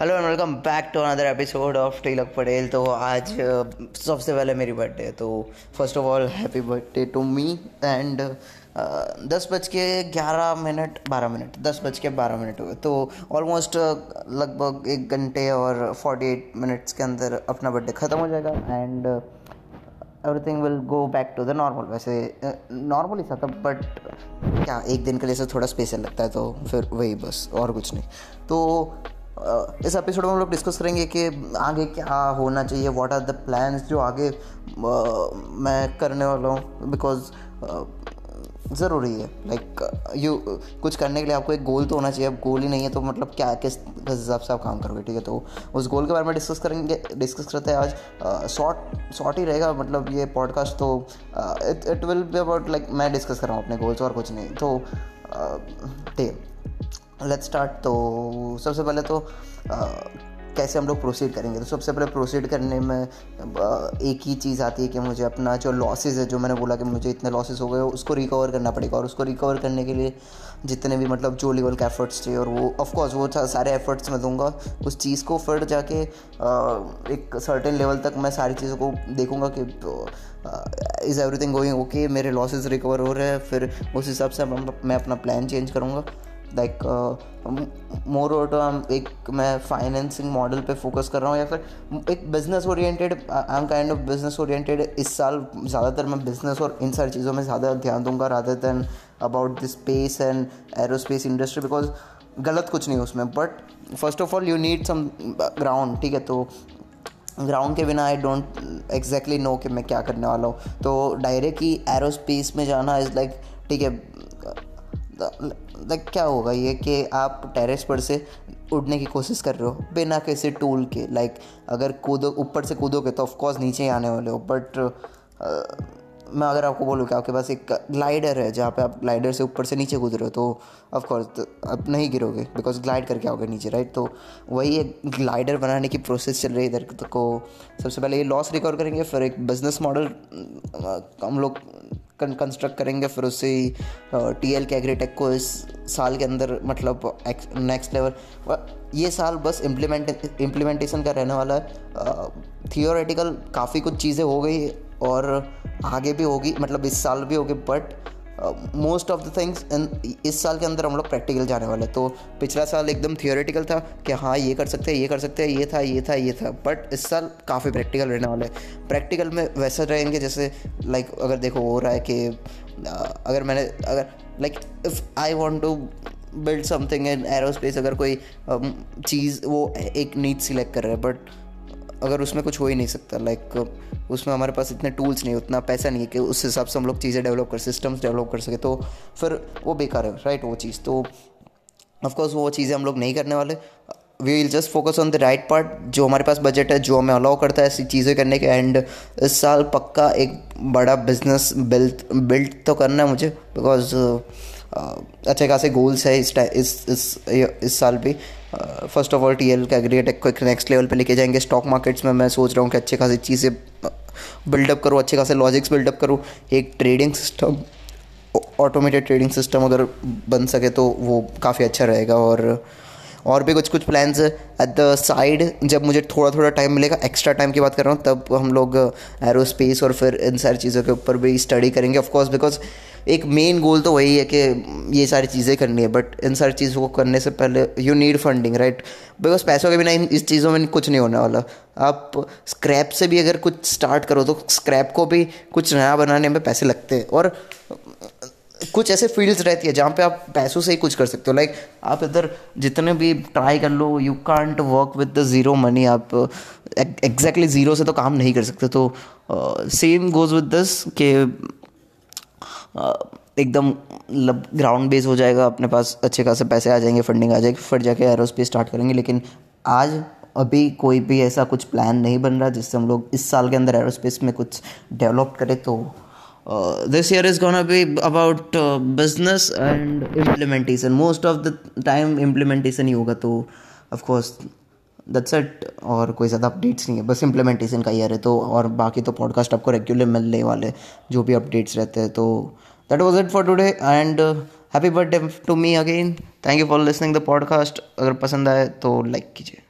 Hello and welcome back to another episode of Tilak Patel तो आज सबसे पहले मेरी बर्थडे है तो first of all happy birthday to me and दस बज के ग्यारह मिनट, बारह मिनट, दस बज के बारह मिनट हुए। तो ऑलमोस्ट लगभग एक घंटे और फोर्टी एट मिनट्स के अंदर अपना बर्थडे ख़त्म हो जाएगा and everything will go back to the normal वैसे नॉर्मल ही था बट क्या, एक दिन के लिए से थोड़ा स्पेशल लगता है तो फिर वही बस, और कुछ नहीं। तो इस एपिसोड में हम लोग डिस्कस करेंगे कि आगे क्या होना चाहिए व्हाट आर द प्लान्स जो आगे मैं करने वाला हूँ बिकॉज़ ज़रूरी है। लाइक यू कुछ करने के लिए आपको एक गोल तो होना चाहिए, अब गोल ही नहीं है तो मतलब क्या, किस हिसाब से आप काम करोगे, ठीक है? तो उस गोल के बारे में डिस्कस करेंगे डिस्कस करते हैं आज। शॉर्ट शॉर्ट ही रहेगा मतलब ये पॉडकास्ट तो it it will be about like मैं डिस्कस कर रहा हूँ अपने गोल्स और कुछ नहीं तो ठीक। है लेट्स स्टार्ट तो सबसे पहले तो आ, कैसे हम लोग प्रोसीड करेंगे? तो सबसे पहले प्रोसीड करने में एक ही चीज़ आती है कि मुझे अपना जो लॉसेस है जो मैंने बोला कि मुझे इतने लॉसेस हो गए उसको रिकवर करना पड़ेगा। और उसको रिकवर करने के लिए जितने भी मतलब जो लेवल के एफर्ट्स थे और वो ऑफकोर्स वो सारे एफर्ट्स मैं दूँगा। उस चीज़ को फिर जाके एक सर्टेन लेवल तक मैं सारी चीज़ों को देखूँगा कि इज़ एवरीथिंग गोइंग ओके मेरे लॉसेज रिकवर हो रहे हैं फिर उस हिसाब से मैं अपना प्लान चेंज करूँगा। लाइक मोर ओवर एक मैं फाइनेंसिंग मॉडल पे फोकस कर रहा हूँ या फिर एक business oriented I am kind of business oriented इस साल ज़्यादातर मैं बिज़नेस और इन सारी चीज़ों में ज़्यादा ध्यान दूँगा rather than about the space and aerospace industry because गलत कुछ नहीं उसमें. But first of all you need some ground ठीक है? तो ग्राउंड के बिना आई डोंट एग्जैक्टली नो कि मैं क्या करने वाला हूँ. तो डायरेक्ट ही एरोस्पेस में जाना इज़ लाइक ठीक है लाइक क्या होगा ये कि आप टेरेस पर से उड़ने की कोशिश कर रहे हो, बिना किसी टूल के लाइक अगर कूदो, ऊपर से कूदोगे तो ऑफकोर्स नीचे ही आने वाले हो बट मैं अगर आपको बोलूँ कि आपके पास एक ग्लाइडर है जहाँ पे आप ग्लाइडर से ऊपर से नीचे कूद रहे हो तो ऑफकोर्स तो आप नहीं गिरोगे बिकॉज़ ग्लाइड करके आओगे नीचे राइट तो वही एक ग्लाइडर बनाने की प्रोसेस चल रही है इधर तो को सबसे पहले ये लॉस रिकवर करेंगे, फिर एक बिज़नेस मॉडल हम लोग कंस्ट्रक्ट करेंगे, फिर उससे टी एल के एग्रीटेक को इस साल के अंदर मतलब नेक्स्ट लेवल ये साल बस इम्प्लीमेंट इम्प्लीमेंटेशन का रहने वाला है। थियोरेटिकल काफ़ी कुछ चीज़ें हो गई और आगे भी होगी मतलब इस साल भी होगी but most of the things इस साल के अंदर हम लोग प्रैक्टिकल जाने वाले तो पिछला साल एकदम थियोरेटिकल था कि हाँ ये कर सकते हैं ये कर सकते हैं ये था ये था ये था। बट इस साल काफ़ी प्रैक्टिकल रहने वाले प्रैक्टिकल में वैसे रहेंगे जैसे लाइक like, अगर देखो हो रहा है कि अगर मैंने अगर like if I want to build something in aerospace अगर कोई चीज़ वो एक नीड सिलेक्ट कर रहा है। बट अगर उसमें कुछ हो ही नहीं सकता लाइक उसमें हमारे पास इतने टूल्स नहीं, उतना पैसा नहीं है कि उस हिसाब से हम लोग चीज़ें डेवलप कर सिस्टम्स डेवलप कर सके। तो फिर वो बेकार है राइट वो चीज़। तो ऑफकोर्स वो चीज़ें हम लोग नहीं करने वाले। We will just focus on the right part जो हमारे पास बजट है, जो हमें अलाउ करता है ऐसी चीज़ें करने के। एंड इस साल पक्का एक बड़ा बिज़नेस बिल्ड बिल्ड तो करना है मुझे बिकॉज़ अच्छे खासे गोल्स है इस इस इस इस साल भी। First of all T L के एग्रीटेक को एक नेक्स्ट लेवल पे लेके जाएँगे। स्टॉक मार्केट्स में मैं सोच रहा हूँ कि अच्छे खासी चीज़ें बिल्डअप करूँ, अच्छे खासे लॉजिक्स बिल्डअप करूँ। एक trading system automated trading system अगर बन सके तो वो काफ़ी अच्छा रहेगा और और भी कुछ कुछ प्लान्स एट द साइड जब मुझे थोड़ा थोड़ा टाइम मिलेगा एक्स्ट्रा टाइम की बात कर रहा हूँ, तब हम लोग एरोस्पेस और फिर इन सारी चीज़ों के ऊपर भी स्टडी करेंगे ऑफकोर्स बिकॉज़ एक मेन गोल तो वही है कि ये सारी चीज़ें करनी है बट इन सारी चीज़ों को करने से पहले you need funding right because पैसों के बिना इस चीज़ों में कुछ नहीं होने वाला। आप स्क्रैप से भी अगर कुछ स्टार्ट करो तो स्क्रैप को भी कुछ नया बनाने में पैसे लगते हैं। और कुछ ऐसे फील्ड्स रहती है जहाँ पे आप पैसों से ही कुछ कर सकते हो। लाइक आप इधर जितने भी ट्राई कर लो you can't work with the zero money आप एग्जैक्टली ज़ीरो से तो काम नहीं कर सकते। तो सेम गोज़ विद दिस के एकदम मतलब ग्राउंड बेस हो जाएगा, अपने पास अच्छे खासे पैसे आ जाएँगे फंडिंग आ जाएगी, फिर जाके एरोस्पेस स्टार्ट करेंगे। लेकिन आज अभी कोई भी ऐसा कुछ प्लान नहीं बन रहा जिससे हम लोग इस साल के अंदर एरोस्पेस में कुछ डेवलप करें तो this year is gonna be about business and implementation most of the time implementation ही होगा तो ऑफकोर्स दैट्स इट और कोई ज़्यादा अपडेट्स नहीं है। बस इम्प्लीमेंटेशन का ईयर है तो और बाकी तो पॉडकास्ट आपको रेगुलर मिलने वाले जो भी अपडेट्स रहते हैं तो that was it for today and happy birthday to me again thank you for listening the podcast अगर पसंद आए तो लाइक कीजिए।